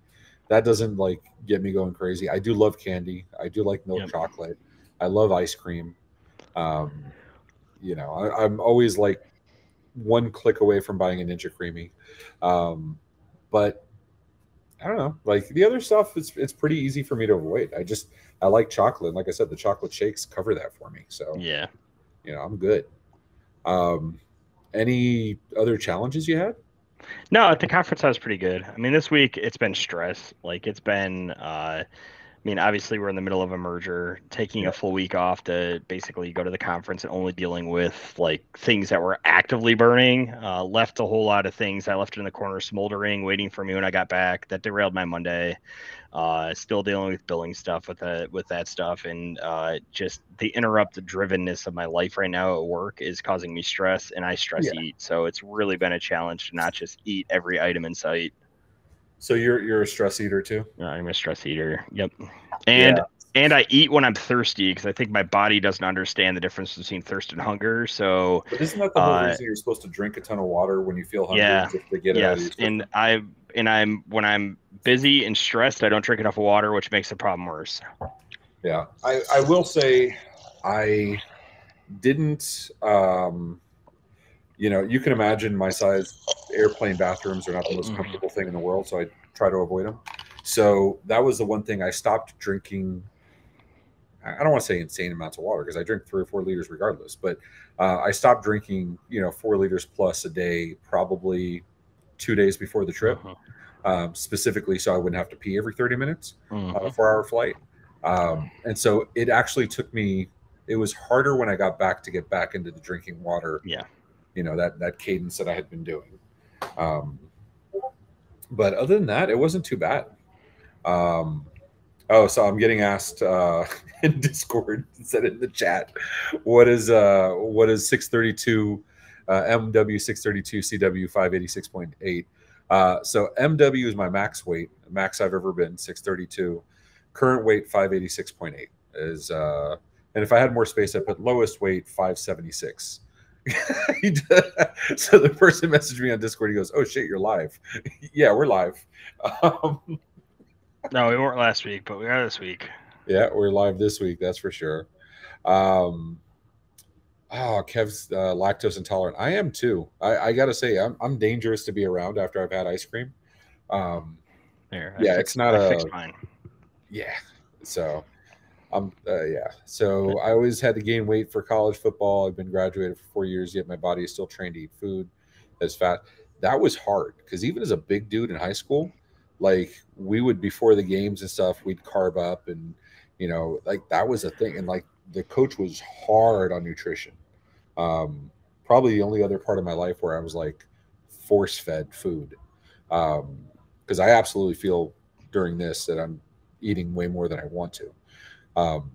that doesn't like get me going crazy. I do love candy. I do like milk Yep. chocolate. I love ice cream. Um, you know, I, I'm always like one click away from buying a Ninja Creami. Um, but I don't know. Like the other stuff, it's it's pretty easy for me to avoid. I just I like chocolate. Like I said, the chocolate shakes cover that for me. So Yeah. you know, I'm good. Um, any other challenges you had? No, at the conference I was pretty good. I mean, this week it's been stress. Like it's been uh mean, obviously, we're in the middle of a merger, taking a full week off to basically go to the conference and only dealing with like things that were actively burning. Uh, left a whole lot of things. I left it in the corner smoldering, waiting for me when I got back. That derailed my Monday. Uh, still dealing with billing stuff with that with that stuff, and uh, just the interrupted drivenness of my life right now at work is causing me stress, and I stress Yeah. eat. So it's really been a challenge to not just eat every item in sight. So you're you're a stress eater too. I'm a stress eater. Yep. And and I eat when I'm thirsty because I think my body doesn't understand the difference between thirst and hunger. So But isn't that the whole Uh, reason you're supposed to drink a ton of water when you feel hungry? Yeah. To get it out of yes, and I and I'm when I'm busy and stressed, I don't drink enough water, which makes the problem worse. Yeah, I, I will say I didn't. Um, you know, you can imagine my size airplane bathrooms are not the most Mhm. comfortable thing in the world, so I try to avoid them. So that was the one thing I stopped drinking. I don't want to say insane amounts of water because I drink three or four liters regardless, but uh, I stopped drinking, you know, four liters plus a day, probably two days before the trip, Mhm. um, specifically so I wouldn't have to pee every 30 minutes Mhm. uh, four hour flight. Um, and so it actually took me, it was harder when I got back to get back into the drinking water. Yeah. You know, that, that cadence that I had been doing. Um, but other than that, it wasn't too bad. Um, oh, so I'm getting asked uh, in Discord instead in the chat, what is, uh, what is 632 uh, MW 632 CW 586.8? Uh, so MW is my max weight, max I've ever been, 632. Current weight 586.8 is uh and if I had more space, I put lowest weight 576. So the person messaged me on Discord. He goes, "Oh shit, you're live." yeah, we're live. Um, No, we weren't last week, but we are this week. yeah, we're live this week. That's for sure. Um, oh, Kev's uh, lactose intolerant. I am too. I, I gotta say, I'm I'm dangerous to be around after I've had ice cream. Um, There. Yeah, fixed- it's not I a- yeah so um uh, yeah. So i always had to gain weight for college football. I've been graduated for four years yet my body is still trained to eat food as fat. That was hard because even as a big dude in high school like we would before the games and stuff we'd carb up and you know like that was a thing and like the coach was hard on nutrition. Um probably the only other part of my life where i was like force fed food um because i absolutely feel during this that i'm eating way more than I want to. Um,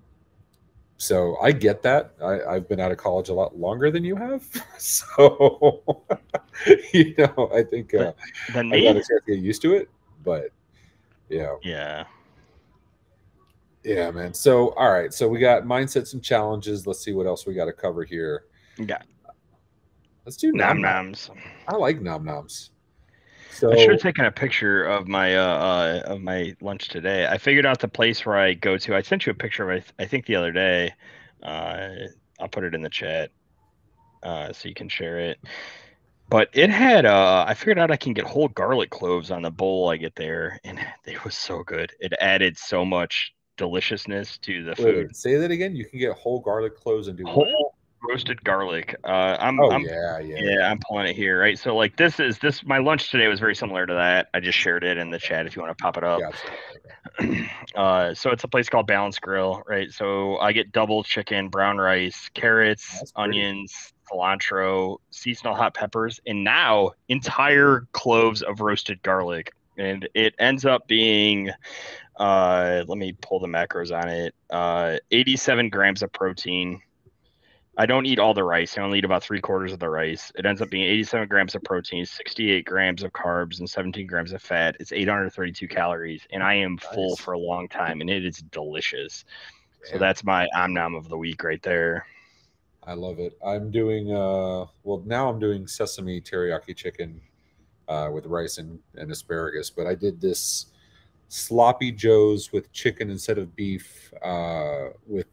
so I get that. I, I've been out of college a lot longer than you have, so you know I think uh, I got to get used to it. But yeah, Yeah. yeah, man. So all right, so we got mindsets and challenges. Let's see what else we got to cover here. Yeah. Let's do nom noms. I like nom noms. So I should have taken a picture of my uh, uh of my lunch today. I figured out the place where I go to. I sent you a picture of it. I think the other day. Uh, I'll put it in the chat, uh, so you can share it. But it had. Uh, I figured out I can get whole garlic cloves on the bowl I get there, and it was so good. It added so much deliciousness to the wait, food. wait, say that again. You can get whole garlic cloves and do? Whole roasted garlic. Uh, I'm. Oh I'm yeah, yeah. yeah, I'm pulling it here, right? So like this is this my lunch today was very similar to that. I just shared it in the chat if you want to pop it up. Gotcha. uh, so it's a place called Balance Grill, right? So I get double chicken, brown rice, carrots, That's pretty. onions, cilantro, seasonal hot peppers, and now entire cloves of roasted garlic. And it ends up being, uh, let me pull the macros on it, uh, 87 grams of protein. I don't eat all the rice. I only eat about three quarters of the rice. It ends up being 87 grams of protein, 68 grams of carbs, and 17 grams of fat. It's 832 calories, and I am full Nice. for a long time, and it is delicious. So that's my omnom of the week right there. I love it. I'm doing uh well now I'm doing sesame teriyaki chicken uh with rice and, and asparagus, but I did this sloppy joes with chicken instead of beef uh with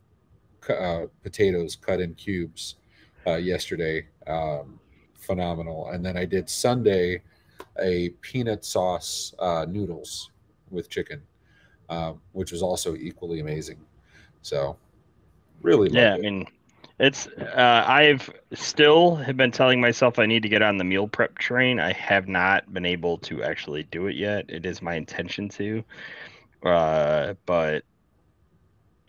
uh, potatoes cut in cubes uh yesterday. Um phenomenal. And then I did Sunday a peanut sauce uh noodles with chicken. Um, which was also equally amazing. So really Yeah, I mean, it's uh, I've still have been telling myself I need to get on the meal prep train. I have not been able to actually do it yet. It is my intention to, uh, but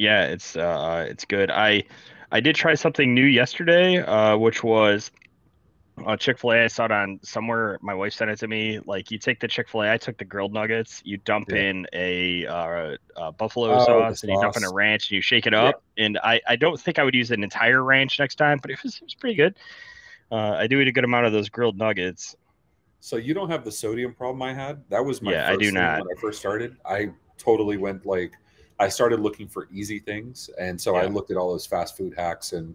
Yeah, it's uh, it's good. I I did try something new yesterday, uh, which was uh, Chick Fil A. I saw it on somewhere. My wife sent it to me. Like you take the Chick Fil A. I took the grilled nuggets. You dump Yeah. in a, uh, uh buffalo Oh, sauce, and you dump in a ranch, and you shake it Yeah. up. And I I don't think I would use an entire ranch next time, but it was it was pretty good. Uh, I do eat a good amount of those grilled nuggets. So you don't have the sodium problem I had. That was my Yeah, I do not. when I first started. I totally went like I started looking for easy things, and so I looked at all those fast food hacks, and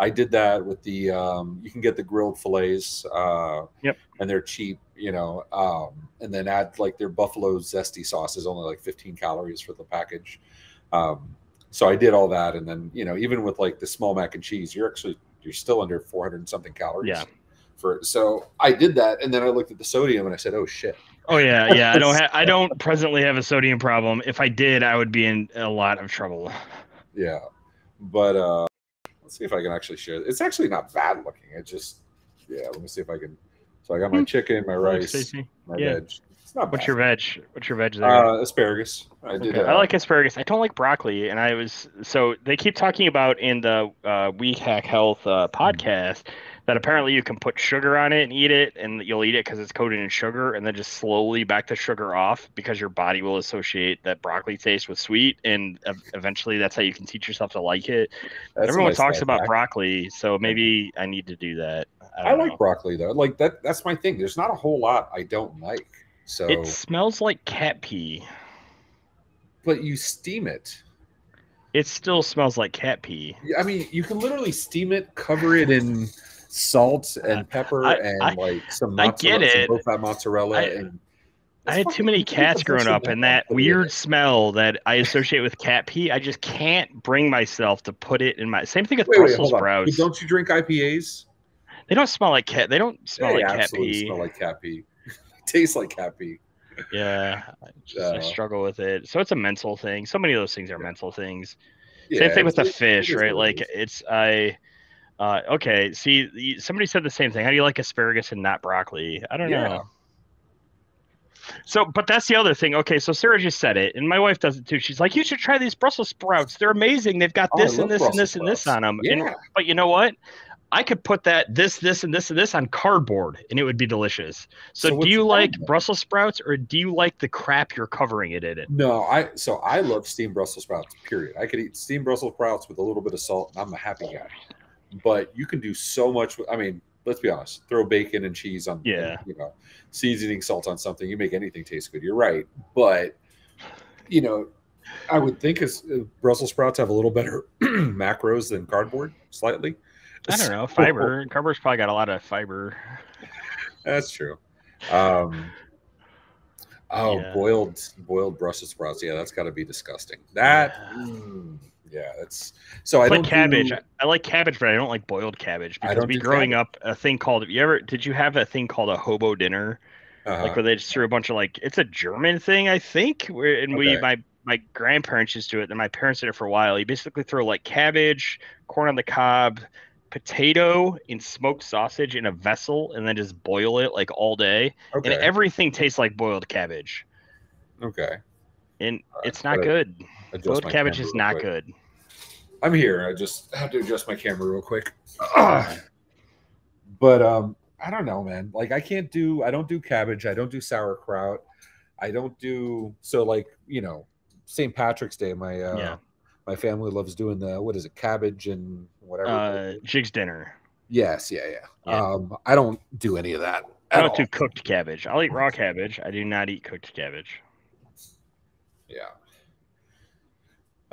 I did that with the um, you can get the grilled fillets, uh, Yep. and they're cheap, you know, um, and then add like their buffalo zesty sauce is only like 15 calories for the package. Um, so I did all that, and then you know even with like the small mac and cheese, you're actually you're still under 400 and something calories. Yeah. For so I did that, and then I looked at the sodium, and I said, "Oh shit." Oh yeah, yeah. I don't have I don't presently have a sodium problem. If I did, I would be in a lot of trouble. Yeah, but uh let's see if I can actually share. It's actually not bad looking. It just yeah. Let me see if I can. So I got my Hmm. chicken, my rice, my Yeah. veg. It's not What's your veg? What's your veg there? uh, asparagus? I did. Okay, Uh, I like asparagus. I don't like broccoli, and I was so they keep talking about in the uh, Hack Health uh, podcast that apparently you can put sugar on it and eat it, and you'll eat it because it's coated in sugar, and then just slowly back the sugar off because your body will associate that broccoli taste with sweet, and ev- eventually that's how you can teach yourself to like it. Everyone nice talks about hack. broccoli, so maybe I need to do that. I, I like know. broccoli though. Like that. That's my thing. There's not a whole lot I don't like. So, It smells like cat pee. but you steam it. It still smells like cat pee. I mean, you can literally steam it, cover it in salt and pepper I- and I- like some I mozzarella, get some it. mozzarella. I- and I had too many cats growing up, and that weird smell that I associate with cat pee, I just can't bring myself to put it in my. Same thing with Wait, wait, Brussels on. sprouts. Don't you drink IPAs? They don't smell like cat. They don't smell They like cat pee. smell like cat pee. Tastes like cat pee. yeah, I, just, I Uh, struggle with it. So it's a mental thing. So many of those things are mental things. Yeah, same thing with the fish, right? Like it's I. Uh, okay, see, somebody said the same thing. How do you like asparagus and not broccoli? I don't Yeah. know. So, but that's the other thing. Okay, so Sarah just said it, and my wife does it too. She's like, "You should try these Brussels sprouts. They're amazing. They've got Oh, this and this and this and this on them." Yeah. but you know what? I could put that this, this, and this and this on cardboard, and it would be delicious. So, So do you like? Brussels sprouts, or do you like the crap you're covering it in? No, I so I love steamed Brussels sprouts. Period. I could eat steamed Brussels sprouts with a little bit of salt, and I'm a happy guy. But you can do so much. With, I mean, let's be honest. Throw bacon and cheese on. Yeah. You know, seasoning salt on something. You make anything taste good. You're right. But you know, I would think as uh, Brussels sprouts have a little better macros than cardboard, slightly. I don't know. Fiber. Cardboard's probably got a lot of fiber. That's true. Um, oh, Yeah. boiled boiled Brussels sprouts. Yeah, that's got to be disgusting. That. Yeah. mm, yeah, that's so. I like don't cabbage. do- I, like cabbage, but I don't like boiled cabbage because we growing up a thing called. You ever did you have a thing called a hobo dinner? uh-huh. Like where they just threw a bunch of like it's a German thing, I think. Where and we my my grandparents used to do it, and my parents did it for a while. You basically throw like cabbage, corn on the cob, potato, and smoked sausage in a vessel, and then just boil it like all day, okay. and everything tastes like boiled cabbage, okay. and it's not good. Boiled cabbage is not quick. good. I'm here. I just have to adjust my camera real quick. but um, I don't know, man. Like I can't do. I don't do cabbage. I don't do sauerkraut. I don't do so. Like you know, St. Patrick's Day. My uh, Yeah. my family loves doing the what is it, cabbage and whatever. Uh, Jig's dinner. yes, yeah, yeah, yeah. Um, I don't do any of that. I don't all. do cooked cabbage. I'll eat raw cabbage. I do not eat cooked cabbage. Yeah.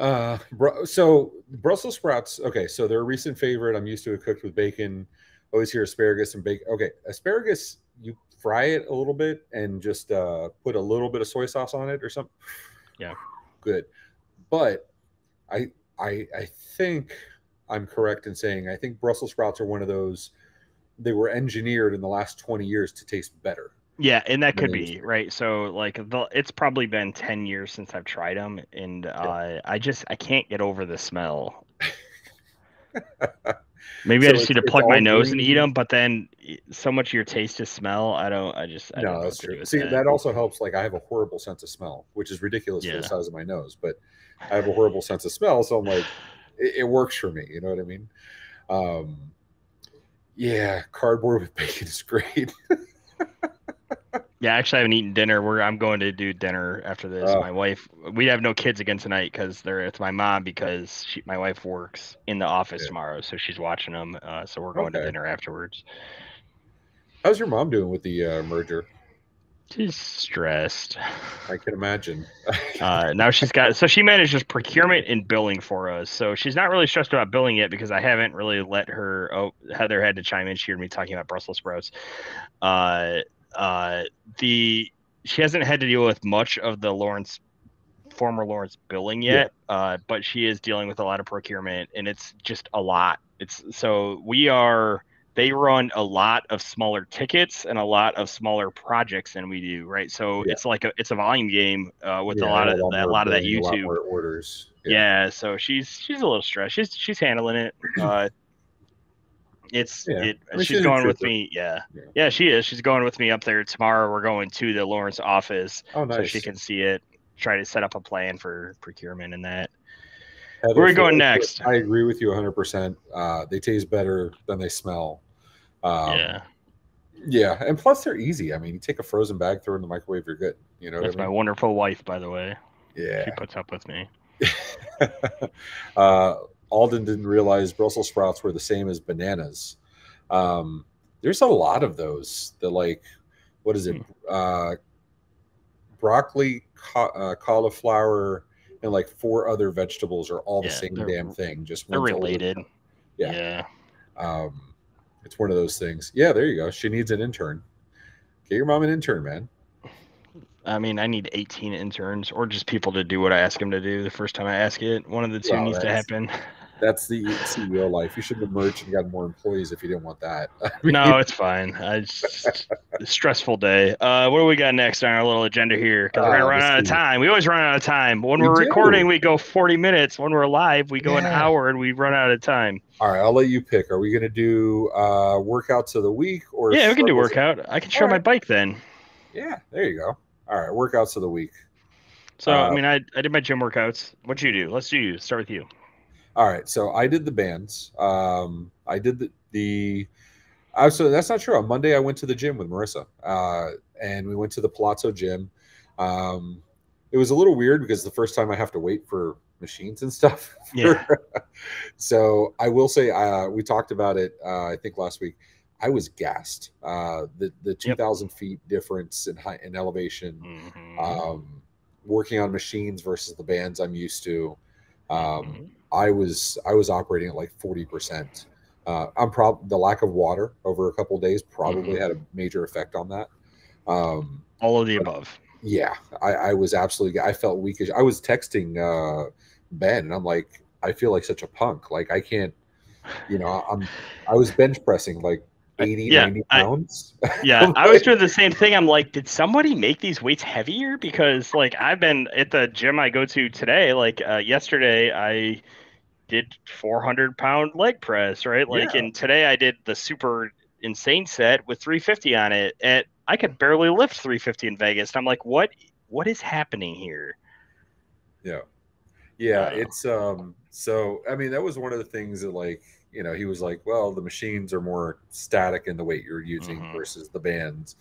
Uh, bro, so Brussels sprouts. Okay, so they're a recent favorite. I'm used to it cooked with bacon. Always hear asparagus and bacon. Okay, asparagus. You fry it a little bit and just uh, put a little bit of soy sauce on it or something. Yeah. good. But I I I think I'm correct in saying I think Brussels sprouts are one of those. They were engineered in the last 20 years to taste better. Yeah, and that could be right. So like the, it's probably been ten years since I've tried them, and uh, I just I can't get over the smell. Maybe I just need to plug my nose and eat them, but then so much of your taste is smell. I don't. I just I don't no, that's what to do true. See, that. that also helps. Like, I have a horrible sense of smell, which is ridiculous for the size of my nose. But I have a horrible sense of smell, so I'm like, it, it works for me. You know what I mean? Um, yeah, cardboard with bacon is great. Yeah, actually, I haven't eaten dinner. We're I'm going to do dinner after this. Oh. My wife, we have no kids again tonight because they're with my mom because she, my wife works in the office Yeah. tomorrow, so she's watching them. Uh, so we're going to dinner afterwards. How's your mom doing with the uh, merger? She's stressed. I can imagine. Uh, now she's got so she manages procurement and billing for us. So she's not really stressed about billing yet because I haven't really let her. Oh, Heather had to chime in. She heard me talking about Brussels sprouts. Uh, uh, the she hasn't had to deal with much of the Lawrence former Lawrence billing yet, uh, but she is dealing with a lot of procurement, and it's just a lot. It's so we are they run a lot of smaller tickets and a lot of smaller projects than we do, right? So Yeah. it's like a it's a volume game uh, with a lot of more that, a lot of that lot YouTube. orders. Yeah. so she's she's a little stressed. She's she's handling it. Uh, it's Yeah. it. I mean, she's she's going with me. Yeah. Yeah. yeah, She is. She's going with me up there tomorrow. We're going to the Lawrence office Oh, nice. so she can see it. Try to set up a plan for procurement and that. Heather, Where are we going next? I agree with you 100%. Uh, they taste better than they smell. Um, yeah, Yeah. And plus, they're easy. I mean, you take a frozen bag, throw it in the microwave, you're good. You know that's my I mean? wonderful wife, by the way. Yeah, she puts up with me. uh, Alden didn't realize Brussels sprouts were the same as bananas. Um, there's a lot of those. The like, what is it? Hmm. Uh, broccoli, ca- uh, cauliflower, and like four other vegetables are all the same damn thing. Just They're one's older related. Yeah. yeah. Um, it's one of those things. Yeah, there you go. She needs an intern. Get your mom an intern, man. I mean, I need 18 interns or just people to do what I ask them to do the first time I ask it. One of the two needs to happen. That's the CEO life. You should have merged and got more employees if you didn't want that. I mean, No, it's fine. I just a stressful day. Uh, what do we got next on our little agenda here? Because we're Uh, gonna run let's out of time. We always run out of time. When We are recording, we go 40 minutes. When we're live, we go an hour and we run out of time. All right, I'll let you pick. Are we going to do uh, workouts of the week or? Yeah, we can do workout. I can show All my bike then. Yeah, there you go. All right, workouts of the week. So I Uh, mean, I, I did my gym workouts. What'd you do? Let's do you. Start with you. All right, so I did the bands. Um, I did the the. I so that's not true. On Monday, I went to the gym with Marissa, uh, and we went to the Palazzo gym. Um, it was a little weird because the first time I have to wait for machines and stuff. Yeah. so I will say, uh, we talked about it. Uh, I think last week. I was gassed. Uh, the the two thousand feet difference in height in elevation. Mhm. Um, working on machines versus the bands I'm used to. Um, Mhm. I was I was operating at like forty percent. Uh, I'm prob the lack of water over a couple days probably Mhm. had a major effect on that. Um, All of the above. yeah, I, I was absolutely. I felt weakish. I was texting uh, Ben, and I'm like, I feel like such a punk. Like I can't, you know, I'm. I was bench pressing like 80, Yeah, 90 I- pounds. Yeah, I was doing the same thing. I'm like, did somebody make these weights heavier? Because like I've been at the gym I go to today. Like uh, yesterday, I did 400 pound leg press, right? Like, Yeah. and today I did the super insane set with 350 on it, and I could barely lift 350 in Vegas. And I'm like, what? What is happening here? Yeah. Yeah, Uh, it's um so I mean that was one of the things that like, you know, he was like, well, the machines are more static in the weight you're using Mhm. versus the bands,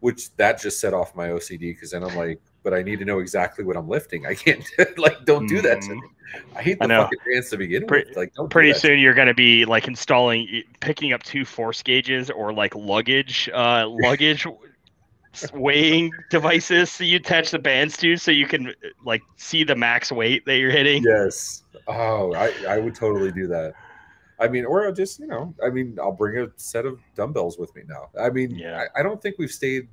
which that just set off my OCD because then I'm like, but I need to know exactly what I'm lifting. I can't like don't do that to Mhm. me. I hate I the know. fucking bands to begin Pre- with. Like Pretty soon you're going to be like installing, picking up two force gauges or like luggage, uh, luggage weighing devices so you attach the bands to so you can like see the max weight that you're hitting. Yes. Oh, I, I would totally do that. I mean, or I'll just, you know, I mean, I'll bring a set of dumbbells with me now. I mean, Yeah. I, I don't think we've stayed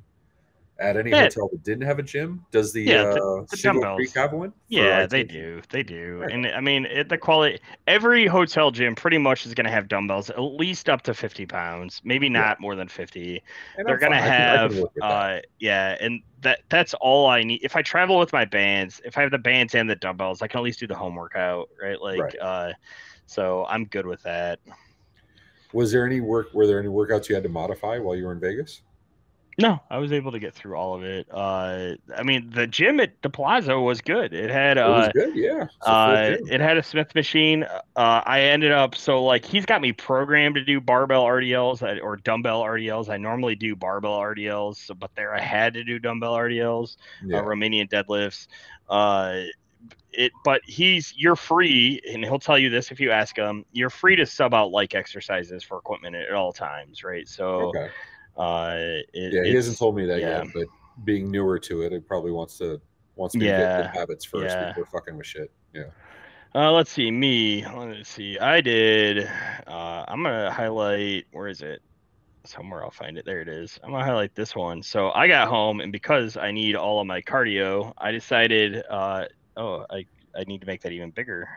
at any Yeah. hotel that didn't have a gym. Does the, Yeah, the- uh, the Shingle dumbbells. Creek have one? Yeah, they do. They do. Right. And I mean, it, the quality, every hotel gym pretty much is going to have dumbbells at least up to 50 pounds, maybe Yeah. not more than 50. And They're going to. Can- have, work with that. uh, yeah. And that that's all I need. If I travel with my bands, if I have the bands and the dumbbells, I can at least do the home workout, right? Like, Right. uh, so I'm good with that. Was there any work? Were there any workouts you had to modify while you were in Vegas? No, I was able to get through all of it. Uh, I mean, the gym at the Plaza was good. It had uh, it was good, yeah. Uh, it had a Smith machine. Uh, I ended up so like he's got me programmed to do barbell RDLs uh, or dumbbell RDLs. I normally do barbell RDLs, but there I had to do dumbbell RDLs, uh, yeah. Romanian deadlifts. Uh, it, but he's you're free, and he'll tell you this if you ask him. You're free to sub out like exercises for equipment at all times, right? So. Okay uh, it, yeah, he hasn't told me that yeah. yet, but being newer to it, it probably wants to wants me yeah. to get good habits first yeah. before fucking with shit. Yeah. Uh, let's see me. Let's see. I did. Uh, I'm gonna highlight. Where is it? Somewhere I'll find it. There it is. I'm gonna highlight this one. So I got home, and because I need all of my cardio, I decided. Uh, oh, I I need to make that even bigger.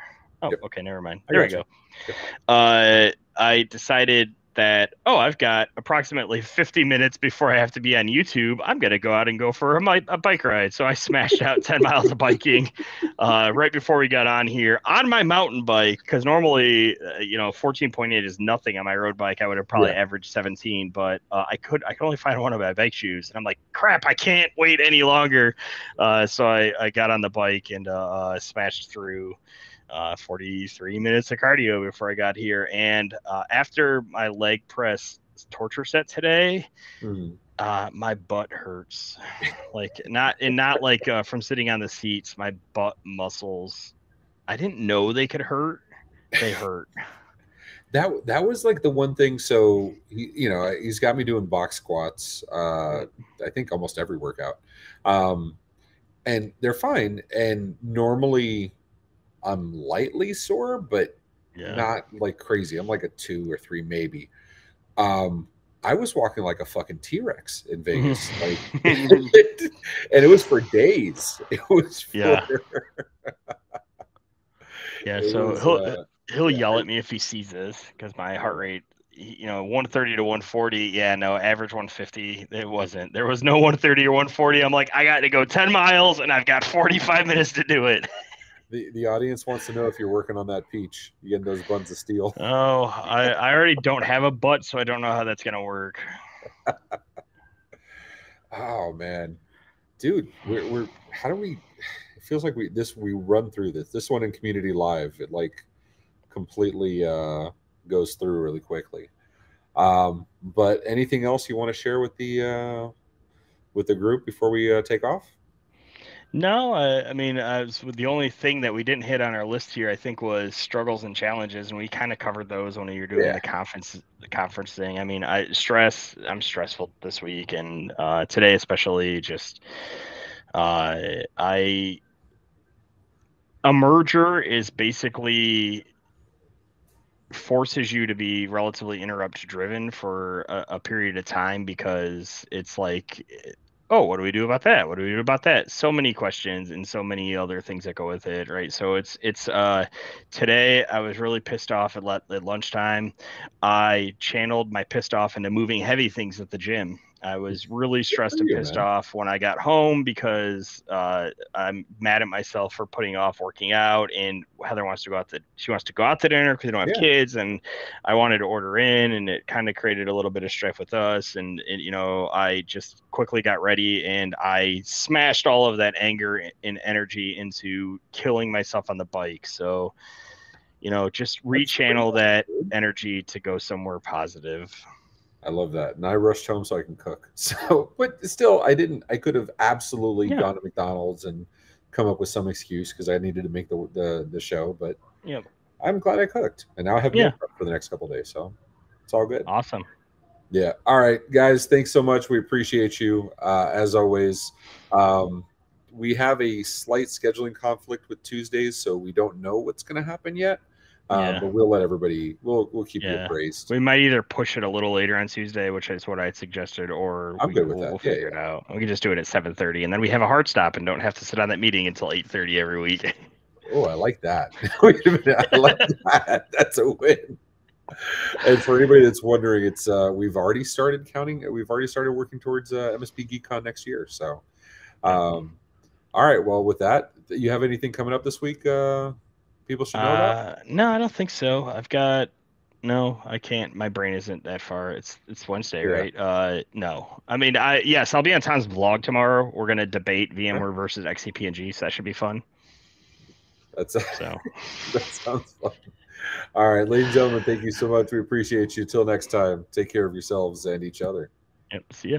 Oh, yep. okay, never mind. There we go. Yep. Uh, I decided that oh i've got approximately 50 minutes before i have to be on youtube i'm going to go out and go for a, a, bike ride. So i smashed out 10 miles of biking uh, right before we got on here on my mountain bike because normally uh, you know 14.8 is nothing on my road bike. I would have probably yeah. averaged 17 but uh, i could i could only find one of my bike shoes and i'm like crap i can't wait any longer. Uh, so I, I got on the bike and uh, uh, smashed through uh, 43 minutes of cardio before I got here. And uh, after my leg press torture set today, mm-hmm. uh, my butt hurts. like not and not like uh, from sitting on the seats. My butt muscles. I didn't know they could hurt. They hurt. that that was like the one thing. So he, you know, he's got me doing box squats. Uh, I think almost every workout, um, and they're fine. And normally I'm lightly sore, but yeah. not like crazy. I'm like a two or three, maybe. Um, I was walking like a fucking T Rex in Vegas, like, and it was for days. It was for... yeah, yeah. So was, he'll uh, he'll yeah. yell at me if he sees this because my heart rate, you know, 130 to 140. Yeah, no, average 150. It wasn't. There was no 130 or 140. I'm like, I got to go 10 miles, and I've got 45 minutes to do it the, the audience wants to know if you're working on that peach. You getting those buns of steel? Oh, I, I already don't have a butt, so I don't know how that's gonna work. oh man, dude, we're, we're how do we? It feels like we this we run through this. This one in community live, it like completely uh, goes through really quickly. Um, but anything else you want to share with the uh, with the group before we uh, take off? No, I, I mean, I was, the only thing that we didn't hit on our list here, I think, was struggles and challenges, and we kind of covered those when you're doing yeah. the conference, the conference thing. I mean, I stress, I'm stressful this week, and uh, today especially. Just, uh, I, a merger is basically forces you to be relatively interrupt driven for a, a, period of time because it's like oh, what do we do about that? What do we do about that? So many questions and so many other things that go with it, right? So it's it's uh today I was really pissed off at, at lunchtime. I channeled my pissed off into moving heavy things at the gym I was really stressed and pissed off when I got home because uh, I'm mad at myself for putting off working out. And Heather wants to go out to she wants to go out to dinner because they don't have yeah. kids, and I wanted to order in, and it kind of created a little bit of strife with us. And it, you know, I just quickly got ready and I smashed all of that anger and energy into killing myself on the bike. So, you know, just rechannel that energy to go somewhere positive. I love that. And I rushed home so I can cook. So, but still, I didn't. I could have absolutely yeah. gone to McDonald's and come up with some excuse because I needed to make the the, the show. But yeah, I'm glad I cooked, and now I have yeah. for the next couple days. So it's all good. Awesome. Yeah. All right, guys. Thanks so much. We appreciate you uh, as always. Um, we have a slight scheduling conflict with Tuesdays, so we don't know what's going to happen yet. Um, yeah. But we'll let everybody. We'll we'll keep yeah. you appraised. We might either push it a little later on Tuesday, which is what I suggested, or I'm we, good with we'll, that. We'll yeah, figure it out. We can just do it at 7:30, and then we have a hard stop and don't have to sit on that meeting until 8:30 every week. oh, I like that. Wait a minute, I like that. That's a win. And for anybody that's wondering, it's uh, we've already started counting. We've already started working towards uh, MSP GeekCon next year. So, um, all right. Well, with that, you have anything coming up this week? Uh, people should know uh, No, I don't think so. I've got no, I can't. My brain isn't that far. It's it's Wednesday, Yeah. right? Uh, no. I mean, I yes, I'll be on Tom's vlog tomorrow. We're gonna debate VMware versus XCP-ng, so that should be fun. That's So that sounds fun. All right, ladies and gentlemen, thank you so much. We appreciate you. Till next time, take care of yourselves and each other. yep, see ya.